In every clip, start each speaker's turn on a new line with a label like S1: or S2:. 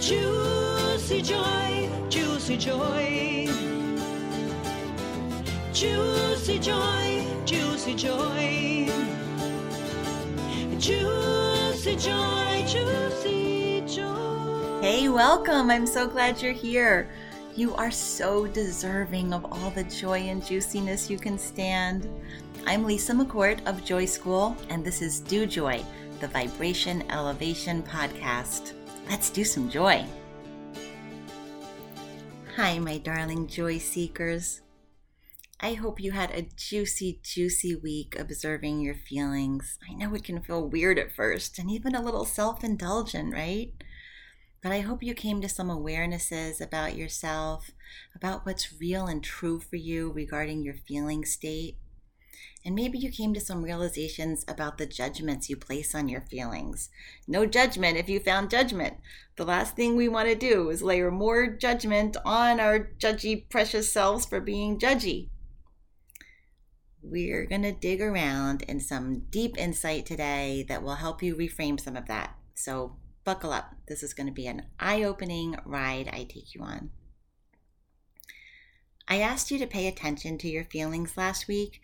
S1: Juicy joy, juicy joy. Juicy joy, juicy joy. Juicy joy, juicy joy.
S2: Hey, welcome. I'm so glad you're here. You are so deserving of all the joy and juiciness you can stand. I'm Lisa McCourt of Joy School, and this is Do Joy, the Vibration Elevation Podcast. Let's do some joy. Hi, my darling joy seekers. I hope you had a juicy, juicy week observing your feelings. I know it can feel weird at first and even a little self indulgent, right? But I hope you came to some awarenesses about yourself, about what's real and true for you regarding your feeling state. And maybe you came to some realizations about the judgments you place on your feelings. No judgment if you found judgment. The last thing we want to do is layer more judgment on our judgy, precious selves for being judgy. We're going to dig around in some deep insight today that will help you reframe some of that. So buckle up. This is going to be an eye opening ride I take you on. I asked you to pay attention to your feelings last week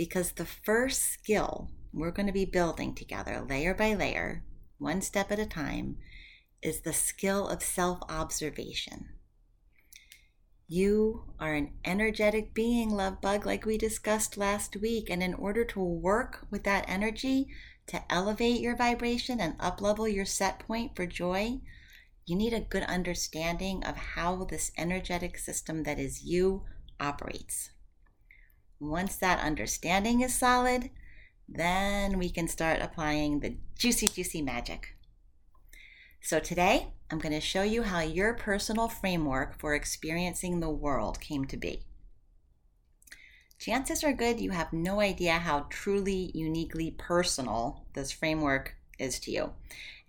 S2: because the first skill we're going to be building together, layer by layer, one step at a time, is the skill of self observation. You are an energetic being, love bug, like we discussed last week. And in order to work with that energy to elevate your vibration and uplevel your set point for joy, you need a good understanding of how this energetic system that is you operates. Once that understanding is solid, then we can start applying the juicy, juicy magic. So today, I'm going to show you how your personal framework for experiencing the world came to be. Chances are good you have no idea how truly, uniquely personal this framework is to you.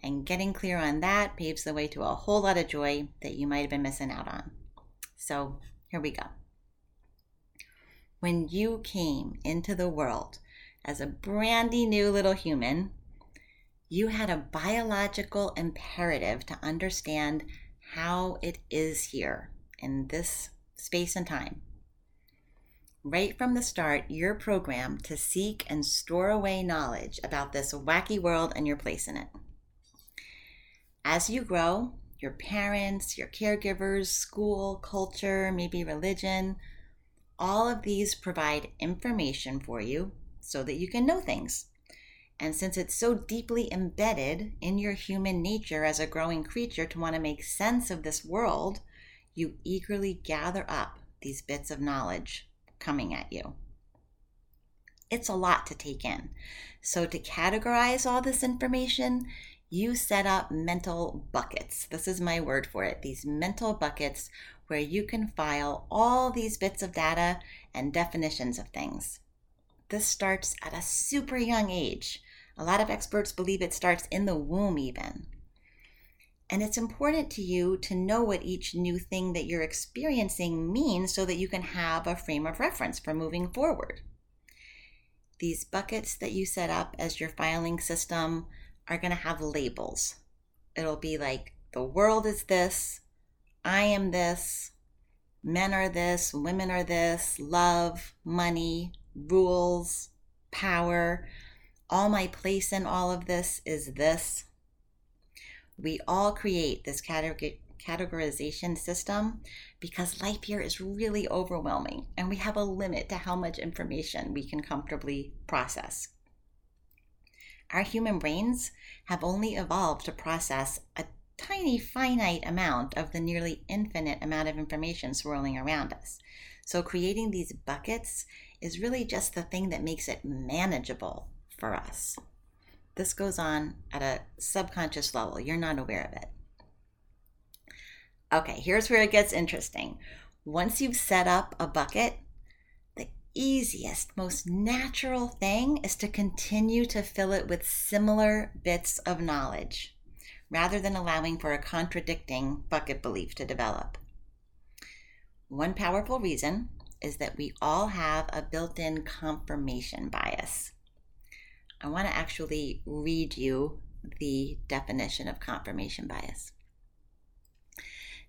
S2: And getting clear on that paves the way to a whole lot of joy that you might have been missing out on. So here we go. When you came into the world as a brandy new little human, you had a biological imperative to understand how it is here in this space and time. Right from the start, you're programmed to seek and store away knowledge about this wacky world and your place in it. As you grow, your parents, your caregivers, school, culture, maybe religion, all of these provide information for you so that you can know things. And since it's so deeply embedded in your human nature as a growing creature to want to make sense of this world, you eagerly gather up these bits of knowledge coming at you. It's a lot to take in. So, to categorize all this information, you set up mental buckets. This is my word for it these mental buckets where you can file all these bits of data and definitions of things. This starts at a super young age. A lot of experts believe it starts in the womb, even. And it's important to you to know what each new thing that you're experiencing means so that you can have a frame of reference for moving forward. These buckets that you set up as your filing system are going to have labels. It'll be like the world is this, I am this, men are this, women are this, love, money, rules, power, all my place in all of this is this. We all create this categorization system because life here is really overwhelming and we have a limit to how much information we can comfortably process. Our human brains have only evolved to process a tiny finite amount of the nearly infinite amount of information swirling around us. So, creating these buckets is really just the thing that makes it manageable for us. This goes on at a subconscious level. You're not aware of it. Okay, here's where it gets interesting. Once you've set up a bucket, easiest, most natural thing is to continue to fill it with similar bits of knowledge rather than allowing for a contradicting bucket belief to develop. One powerful reason is that we all have a built in confirmation bias. I want to actually read you the definition of confirmation bias.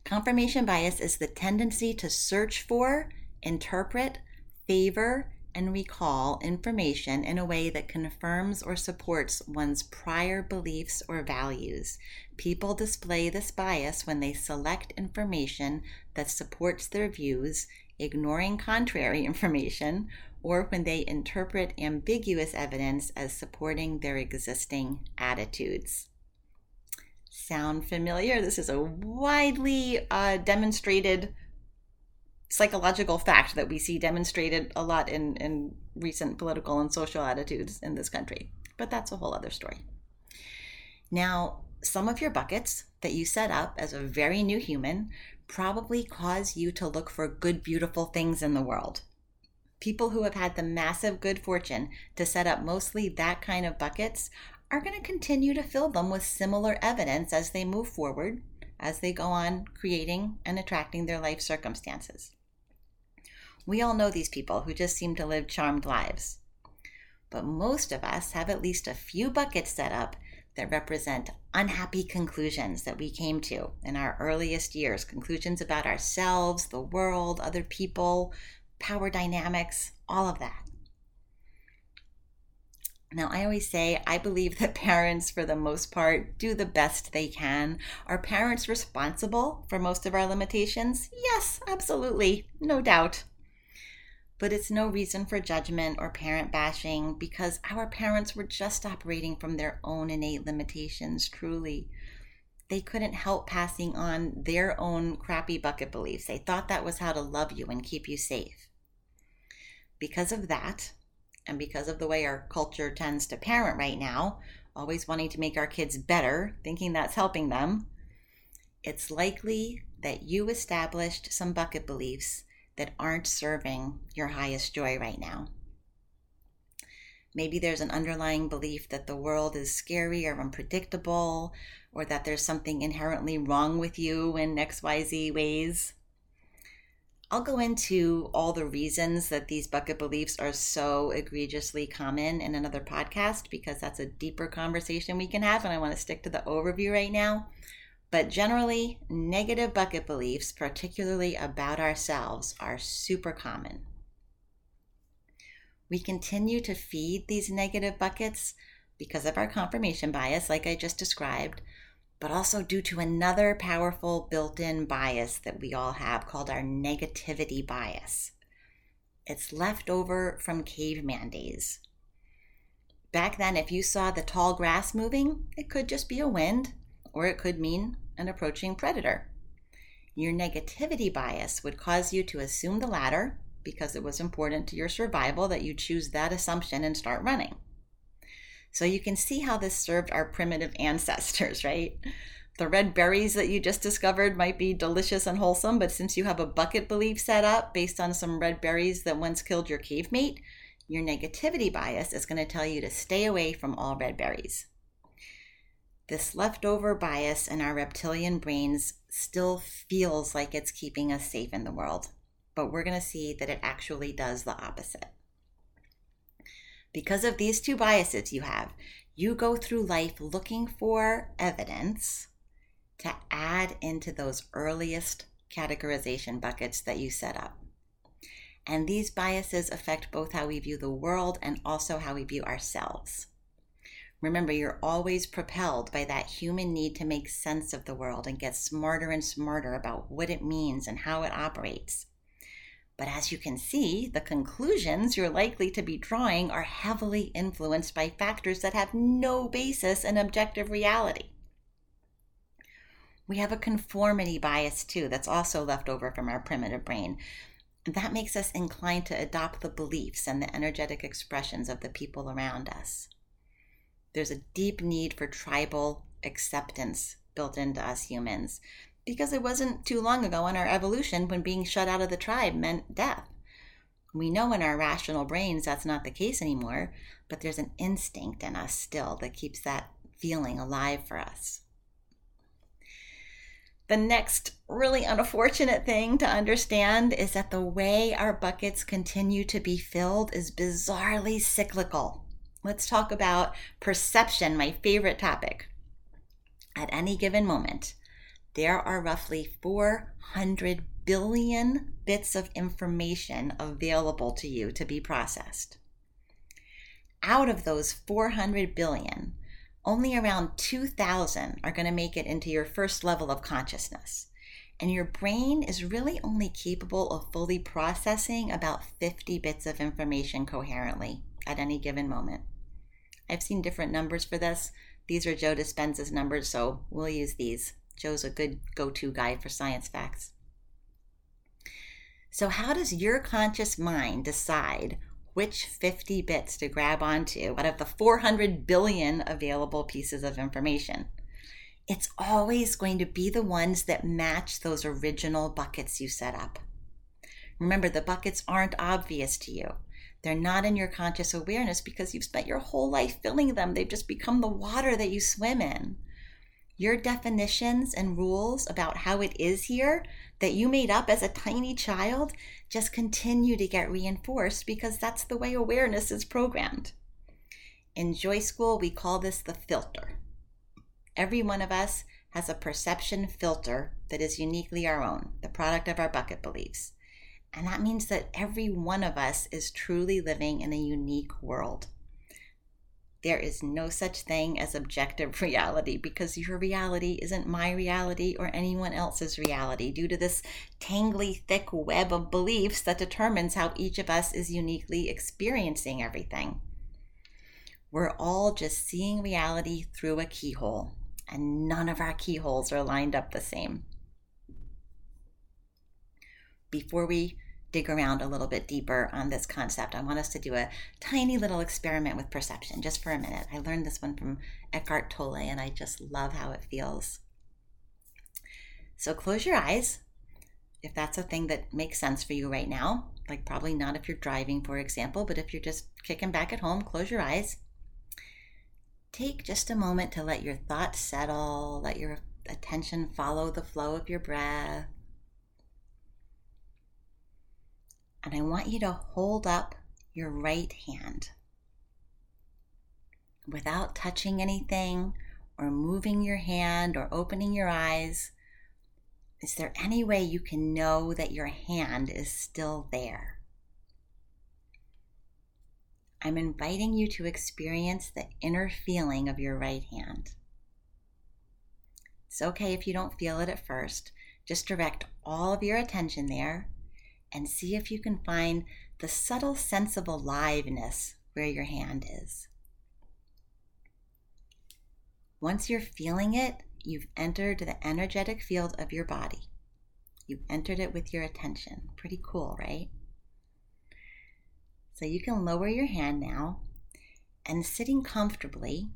S2: Confirmation bias is the tendency to search for, interpret, favor, and recall information in a way that confirms or supports one's prior beliefs or values. People display this bias when they select information that supports their views, ignoring contrary information, or when they interpret ambiguous evidence as supporting their existing attitudes. Sound familiar? This is a widely uh, demonstrated psychological fact that we see demonstrated a lot in, in recent political and social attitudes in this country. But that's a whole other story. Now, some of your buckets that you set up as a very new human probably cause you to look for good, beautiful things in the world. People who have had the massive good fortune to set up mostly that kind of buckets are going to continue to fill them with similar evidence as they move forward, as they go on creating and attracting their life circumstances. We all know these people who just seem to live charmed lives. But most of us have at least a few buckets set up that represent unhappy conclusions that we came to in our earliest years conclusions about ourselves, the world, other people, power dynamics, all of that. Now, I always say I believe that parents, for the most part, do the best they can. Are parents responsible for most of our limitations? Yes, absolutely, no doubt but it's no reason for judgment or parent bashing because our parents were just operating from their own innate limitations, truly. They couldn't help passing on their own crappy bucket beliefs. They thought that was how to love you and keep you safe. Because of that, and because of the way our culture tends to parent right now, always wanting to make our kids better, thinking that's helping them, it's likely that you established some bucket beliefs that aren't serving your highest joy right now. Maybe there's an underlying belief that the world is scary or unpredictable, or that there's something inherently wrong with you in XYZ ways. I'll go into all the reasons that these bucket beliefs are so egregiously common in another podcast because that's a deeper conversation we can have, and I want to stick to the overview right now. But generally, negative bucket beliefs, particularly about ourselves, are super common. We continue to feed these negative buckets because of our confirmation bias, like I just described, but also due to another powerful built in bias that we all have called our negativity bias. It's left over from caveman days. Back then, if you saw the tall grass moving, it could just be a wind, or it could mean an approaching predator. Your negativity bias would cause you to assume the latter because it was important to your survival that you choose that assumption and start running. So you can see how this served our primitive ancestors, right? The red berries that you just discovered might be delicious and wholesome, but since you have a bucket belief set up based on some red berries that once killed your cave mate, your negativity bias is going to tell you to stay away from all red berries. This leftover bias in our reptilian brains still feels like it's keeping us safe in the world, but we're going to see that it actually does the opposite. Because of these two biases you have, you go through life looking for evidence to add into those earliest categorization buckets that you set up. And these biases affect both how we view the world and also how we view ourselves. Remember, you're always propelled by that human need to make sense of the world and get smarter and smarter about what it means and how it operates. But as you can see, the conclusions you're likely to be drawing are heavily influenced by factors that have no basis in objective reality. We have a conformity bias too that's also left over from our primitive brain. That makes us inclined to adopt the beliefs and the energetic expressions of the people around us. There's a deep need for tribal acceptance built into us humans because it wasn't too long ago in our evolution when being shut out of the tribe meant death. We know in our rational brains that's not the case anymore, but there's an instinct in us still that keeps that feeling alive for us. The next really unfortunate thing to understand is that the way our buckets continue to be filled is bizarrely cyclical. Let's talk about perception, my favorite topic. At any given moment, there are roughly 400 billion bits of information available to you to be processed. Out of those 400 billion, only around 2,000 are going to make it into your first level of consciousness. And your brain is really only capable of fully processing about 50 bits of information coherently at any given moment. I've seen different numbers for this. These are Joe Dispenza's numbers, so we'll use these. Joe's a good go to guy for science facts. So, how does your conscious mind decide which 50 bits to grab onto out of the 400 billion available pieces of information? It's always going to be the ones that match those original buckets you set up. Remember, the buckets aren't obvious to you. They're not in your conscious awareness because you've spent your whole life filling them. They've just become the water that you swim in. Your definitions and rules about how it is here that you made up as a tiny child just continue to get reinforced because that's the way awareness is programmed. In Joy School, we call this the filter. Every one of us has a perception filter that is uniquely our own, the product of our bucket beliefs. And that means that every one of us is truly living in a unique world. There is no such thing as objective reality because your reality isn't my reality or anyone else's reality due to this tangly, thick web of beliefs that determines how each of us is uniquely experiencing everything. We're all just seeing reality through a keyhole, and none of our keyholes are lined up the same. Before we dig around a little bit deeper on this concept, I want us to do a tiny little experiment with perception just for a minute. I learned this one from Eckhart Tolle and I just love how it feels. So close your eyes if that's a thing that makes sense for you right now. Like, probably not if you're driving, for example, but if you're just kicking back at home, close your eyes. Take just a moment to let your thoughts settle, let your attention follow the flow of your breath. And I want you to hold up your right hand without touching anything or moving your hand or opening your eyes. Is there any way you can know that your hand is still there? I'm inviting you to experience the inner feeling of your right hand. It's okay if you don't feel it at first. Just direct all of your attention there and see if you can find the subtle sense of aliveness where your hand is. Once you're feeling it, you've entered the energetic field of your body. You've entered it with your attention. Pretty cool, right? So you can lower your hand now and sitting comfortably,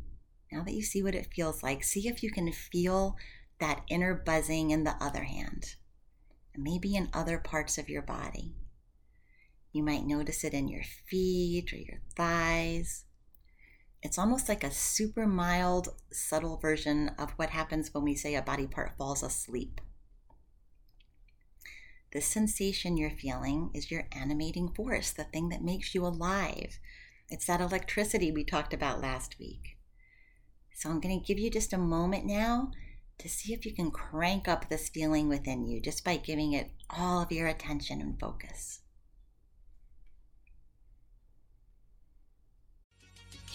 S2: now that you see what it feels like, see if you can feel that inner buzzing in the other hand maybe in other parts of your body. You might notice it in your feet or your thighs. It's almost like a super mild, subtle version of what happens when we say a body part falls asleep. The sensation you're feeling is your animating force, the thing that makes you alive. It's that electricity we talked about last week. So I'm going to give you just a moment now to see if you can crank up this feeling within you just by giving it all of your attention and focus.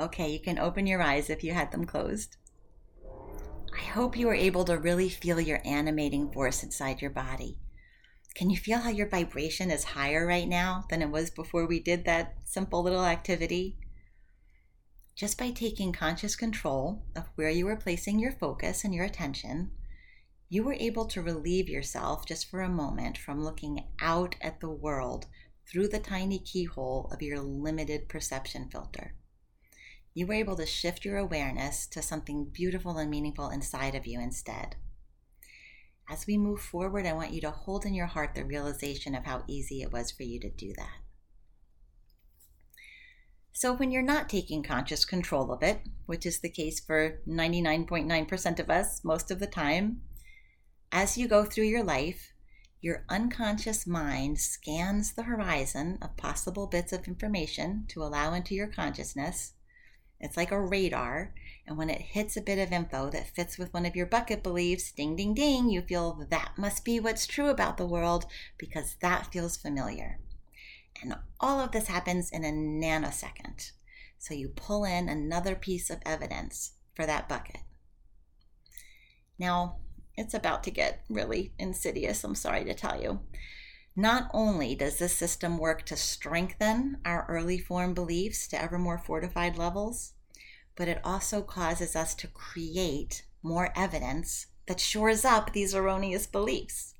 S2: Okay, you can open your eyes if you had them closed. I hope you were able to really feel your animating force inside your body. Can you feel how your vibration is higher right now than it was before we did that simple little activity? Just by taking conscious control of where you were placing your focus and your attention, you were able to relieve yourself just for a moment from looking out at the world through the tiny keyhole of your limited perception filter you were able to shift your awareness to something beautiful and meaningful inside of you instead. As we move forward, I want you to hold in your heart the realization of how easy it was for you to do that. So, when you're not taking conscious control of it, which is the case for 99.9% of us most of the time, as you go through your life, your unconscious mind scans the horizon of possible bits of information to allow into your consciousness it's like a radar. And when it hits a bit of info that fits with one of your bucket beliefs, ding, ding, ding, you feel that must be what's true about the world because that feels familiar. And all of this happens in a nanosecond. So you pull in another piece of evidence for that bucket. Now, it's about to get really insidious, I'm sorry to tell you. Not only does this system work to strengthen our early form beliefs to ever more fortified levels, but it also causes us to create more evidence that shores up these erroneous beliefs.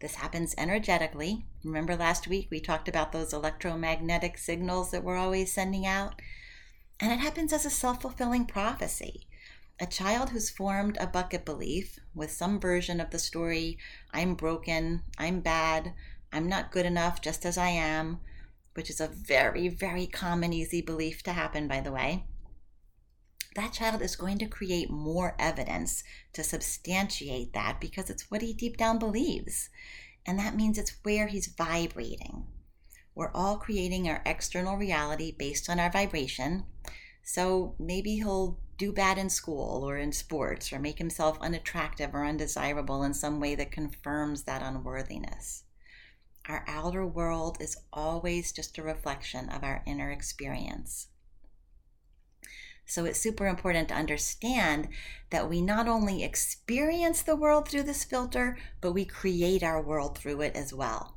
S2: This happens energetically. Remember last week we talked about those electromagnetic signals that we're always sending out? And it happens as a self fulfilling prophecy a child who's formed a bucket belief with some version of the story I'm broken, I'm bad, I'm not good enough just as I am, which is a very, very common, easy belief to happen, by the way. That child is going to create more evidence to substantiate that because it's what he deep down believes. And that means it's where he's vibrating. We're all creating our external reality based on our vibration. So maybe he'll do bad in school or in sports or make himself unattractive or undesirable in some way that confirms that unworthiness. Our outer world is always just a reflection of our inner experience. So it's super important to understand that we not only experience the world through this filter, but we create our world through it as well.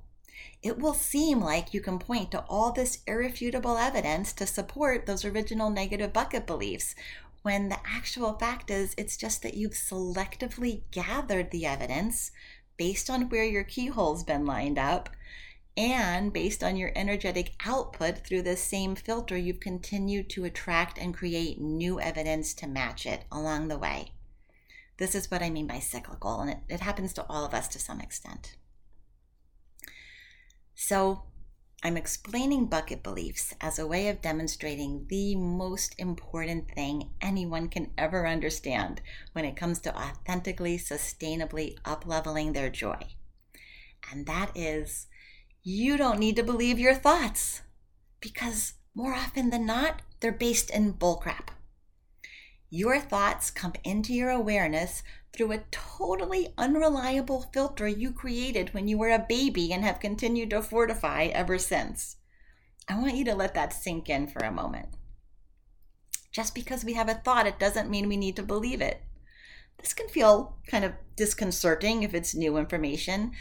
S2: It will seem like you can point to all this irrefutable evidence to support those original negative bucket beliefs when the actual fact is it's just that you've selectively gathered the evidence based on where your keyhole's been lined up and based on your energetic output through this same filter you've continued to attract and create new evidence to match it along the way. This is what i mean by cyclical and it, it happens to all of us to some extent. So I'm explaining bucket beliefs as a way of demonstrating the most important thing anyone can ever understand when it comes to authentically, sustainably upleveling their joy. And that is you don't need to believe your thoughts because more often than not, they're based in bullcrap. Your thoughts come into your awareness through a totally unreliable filter you created when you were a baby and have continued to fortify ever since. I want you to let that sink in for a moment. Just because we have a thought, it doesn't mean we need to believe it. This can feel kind of disconcerting if it's new information,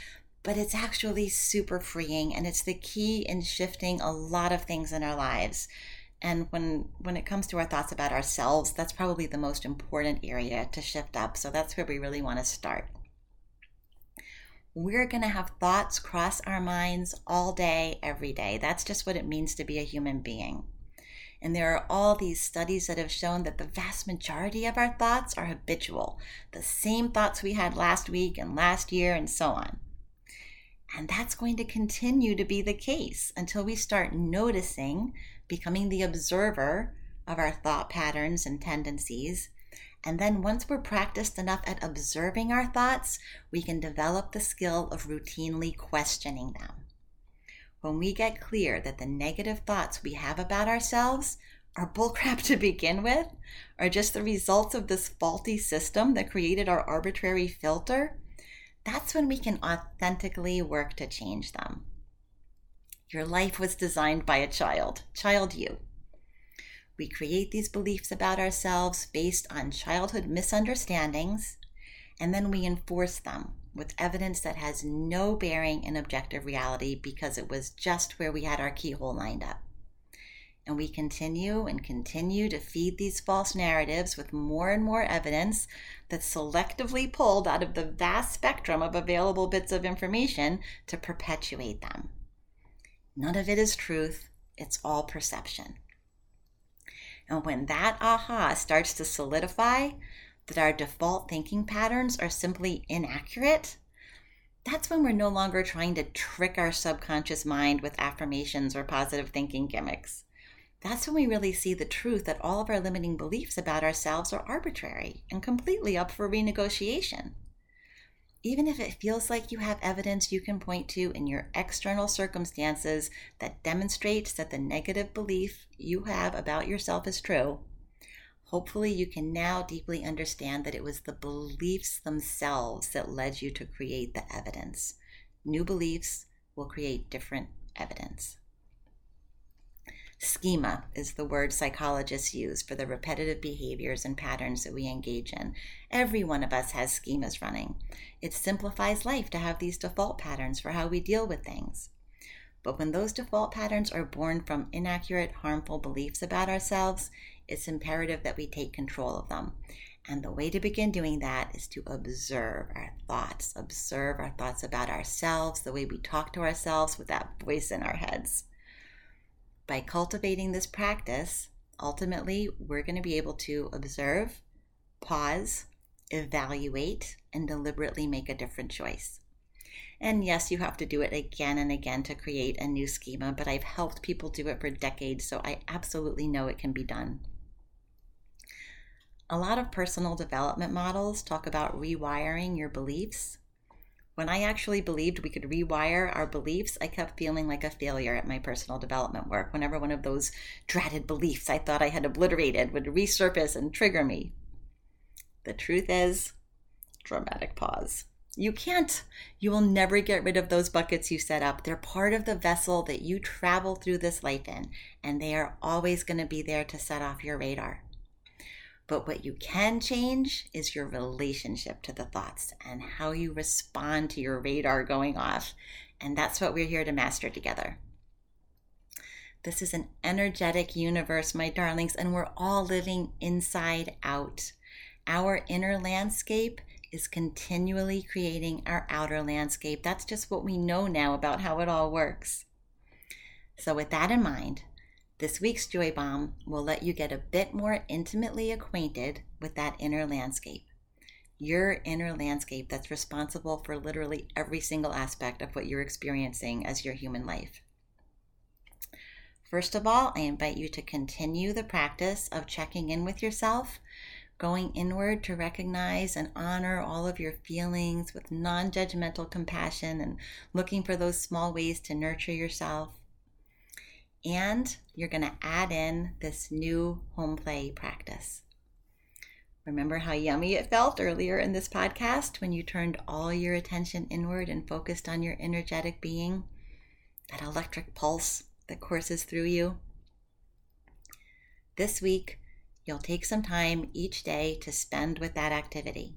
S2: but it's actually super freeing and it's the key in shifting a lot of things in our lives and when when it comes to our thoughts about ourselves that's probably the most important area to shift up so that's where we really want to start We're going to have thoughts cross our minds all day, every day. That's just what it means to be a human being. And there are all these studies that have shown that the vast majority of our thoughts are habitual, the same thoughts we had last week and last year, and so on. And that's going to continue to be the case until we start noticing, becoming the observer of our thought patterns and tendencies. And then once we're practiced enough at observing our thoughts, we can develop the skill of routinely questioning them. When we get clear that the negative thoughts we have about ourselves are bullcrap to begin with, are just the results of this faulty system that created our arbitrary filter, that's when we can authentically work to change them. Your life was designed by a child, child you. We create these beliefs about ourselves based on childhood misunderstandings, and then we enforce them with evidence that has no bearing in objective reality because it was just where we had our keyhole lined up. And we continue and continue to feed these false narratives with more and more evidence that's selectively pulled out of the vast spectrum of available bits of information to perpetuate them. None of it is truth, it's all perception. And when that aha starts to solidify that our default thinking patterns are simply inaccurate, that's when we're no longer trying to trick our subconscious mind with affirmations or positive thinking gimmicks. That's when we really see the truth that all of our limiting beliefs about ourselves are arbitrary and completely up for renegotiation even if it feels like you have evidence you can point to in your external circumstances that demonstrates that the negative belief you have about yourself is true, hopefully you can now deeply understand that it was the beliefs themselves that led you to create the evidence. New beliefs will create different evidence. Schema is the word psychologists use for the repetitive behaviors and patterns that we engage in. Every one of us has schemas running. It simplifies life to have these default patterns for how we deal with things. But when those default patterns are born from inaccurate, harmful beliefs about ourselves, it's imperative that we take control of them. And the way to begin doing that is to observe our thoughts, observe our thoughts about ourselves, the way we talk to ourselves with that voice in our heads. By cultivating this practice, ultimately, we're going to be able to observe, pause, evaluate, and deliberately make a different choice. And yes, you have to do it again and again to create a new schema, but I've helped people do it for decades, so I absolutely know it can be done. A lot of personal development models talk about rewiring your beliefs when I actually believed we could rewire our beliefs, I kept feeling like a failure at my personal development work whenever one of those dreaded beliefs I thought I had obliterated would resurface and trigger me. The truth is, dramatic pause. You can't. You will never get rid of those buckets you set up. They're part of the vessel that you travel through this life in, and they are always going to be there to set off your radar. But what you can change is your relationship to the thoughts and how you respond to your radar going off. And that's what we're here to master together. This is an energetic universe, my darlings, and we're all living inside out. Our inner landscape is continually creating our outer landscape. That's just what we know now about how it all works. So, with that in mind, this week's Joy Bomb will let you get a bit more intimately acquainted with that inner landscape. Your inner landscape that's responsible for literally every single aspect of what you're experiencing as your human life. First of all, I invite you to continue the practice of checking in with yourself, going inward to recognize and honor all of your feelings with non judgmental compassion and looking for those small ways to nurture yourself. And you're going to add in this new home play practice. Remember how yummy it felt earlier in this podcast when you turned all your attention inward and focused on your energetic being? That electric pulse that courses through you? This week, you'll take some time each day to spend with that activity.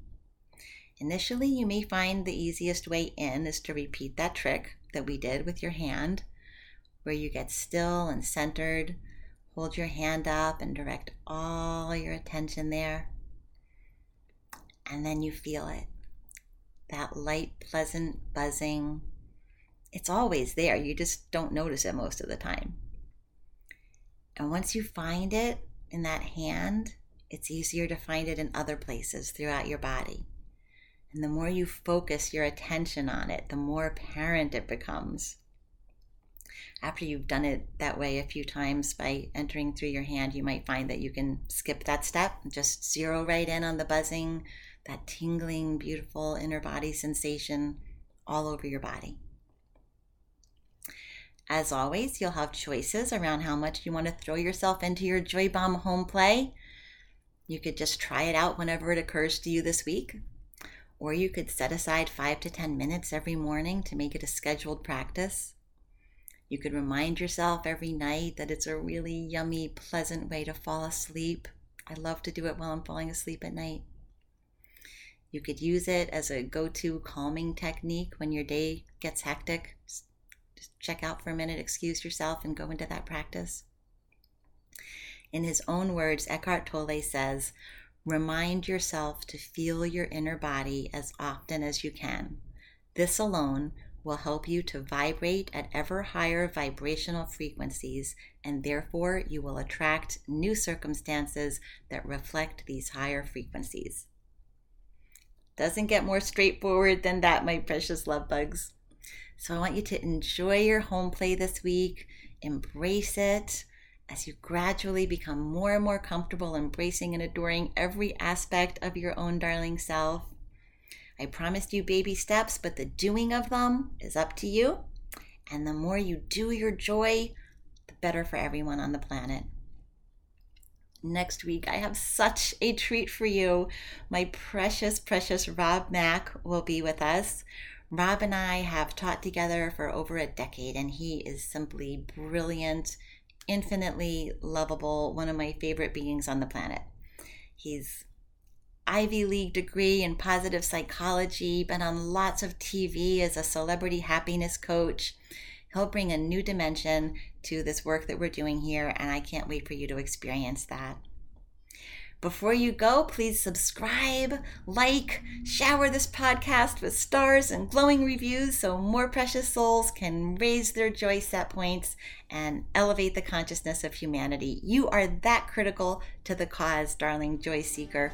S2: Initially, you may find the easiest way in is to repeat that trick that we did with your hand where you get still and centered. Hold your hand up and direct all your attention there. And then you feel it that light, pleasant buzzing. It's always there. You just don't notice it most of the time. And once you find it in that hand, it's easier to find it in other places throughout your body. And the more you focus your attention on it, the more apparent it becomes. After you've done it that way a few times by entering through your hand, you might find that you can skip that step, just zero right in on the buzzing, that tingling, beautiful inner body sensation all over your body. As always, you'll have choices around how much you want to throw yourself into your Joy Bomb home play. You could just try it out whenever it occurs to you this week. Or you could set aside five to 10 minutes every morning to make it a scheduled practice. You could remind yourself every night that it's a really yummy, pleasant way to fall asleep. I love to do it while I'm falling asleep at night. You could use it as a go to calming technique when your day gets hectic. Just check out for a minute, excuse yourself, and go into that practice. In his own words, Eckhart Tolle says, Remind yourself to feel your inner body as often as you can. This alone will help you to vibrate at ever higher vibrational frequencies, and therefore you will attract new circumstances that reflect these higher frequencies. Doesn't get more straightforward than that, my precious love bugs. So I want you to enjoy your home play this week, embrace it as you gradually become more and more comfortable embracing and adoring every aspect of your own darling self. I promised you baby steps, but the doing of them is up to you. And the more you do your joy, the better for everyone on the planet. Next week, I have such a treat for you. My precious, precious Rob Mack will be with us. Rob and I have taught together for over a decade, and he is simply brilliant infinitely lovable, one of my favorite beings on the planet. He's Ivy League degree in positive psychology, been on lots of TV as a celebrity happiness coach. He'll bring a new dimension to this work that we're doing here, and I can't wait for you to experience that. Before you go, please subscribe, like, shower this podcast with stars and glowing reviews so more precious souls can raise their joy set points and elevate the consciousness of humanity. You are that critical to the cause, darling joy seeker.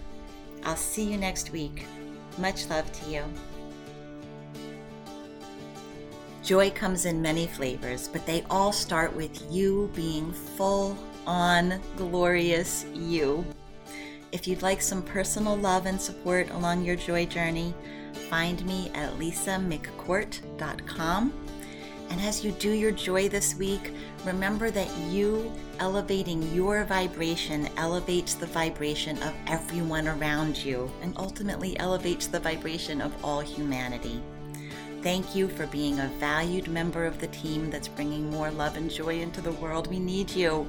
S2: I'll see you next week. Much love to you. Joy comes in many flavors, but they all start with you being full on glorious you. If you'd like some personal love and support along your joy journey, find me at lisamccourt.com. And as you do your joy this week, remember that you elevating your vibration elevates the vibration of everyone around you and ultimately elevates the vibration of all humanity. Thank you for being a valued member of the team that's bringing more love and joy into the world. We need you.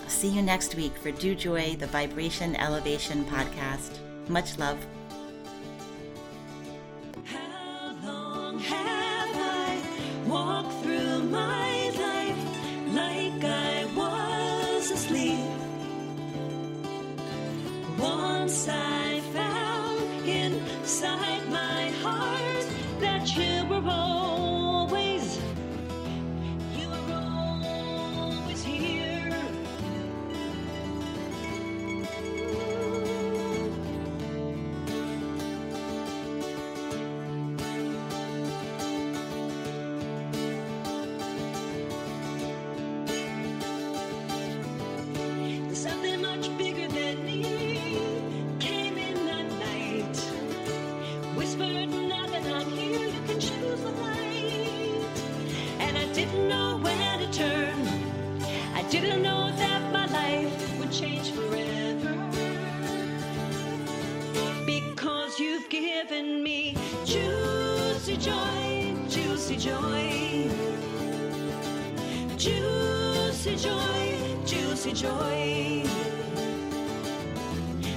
S2: I'll See you next week for Do Joy, the Vibration Elevation podcast. Much love.
S1: Joy.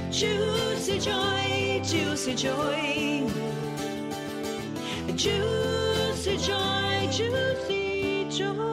S1: Juicy joy, juicy joy. Juicy joy, juicy joy.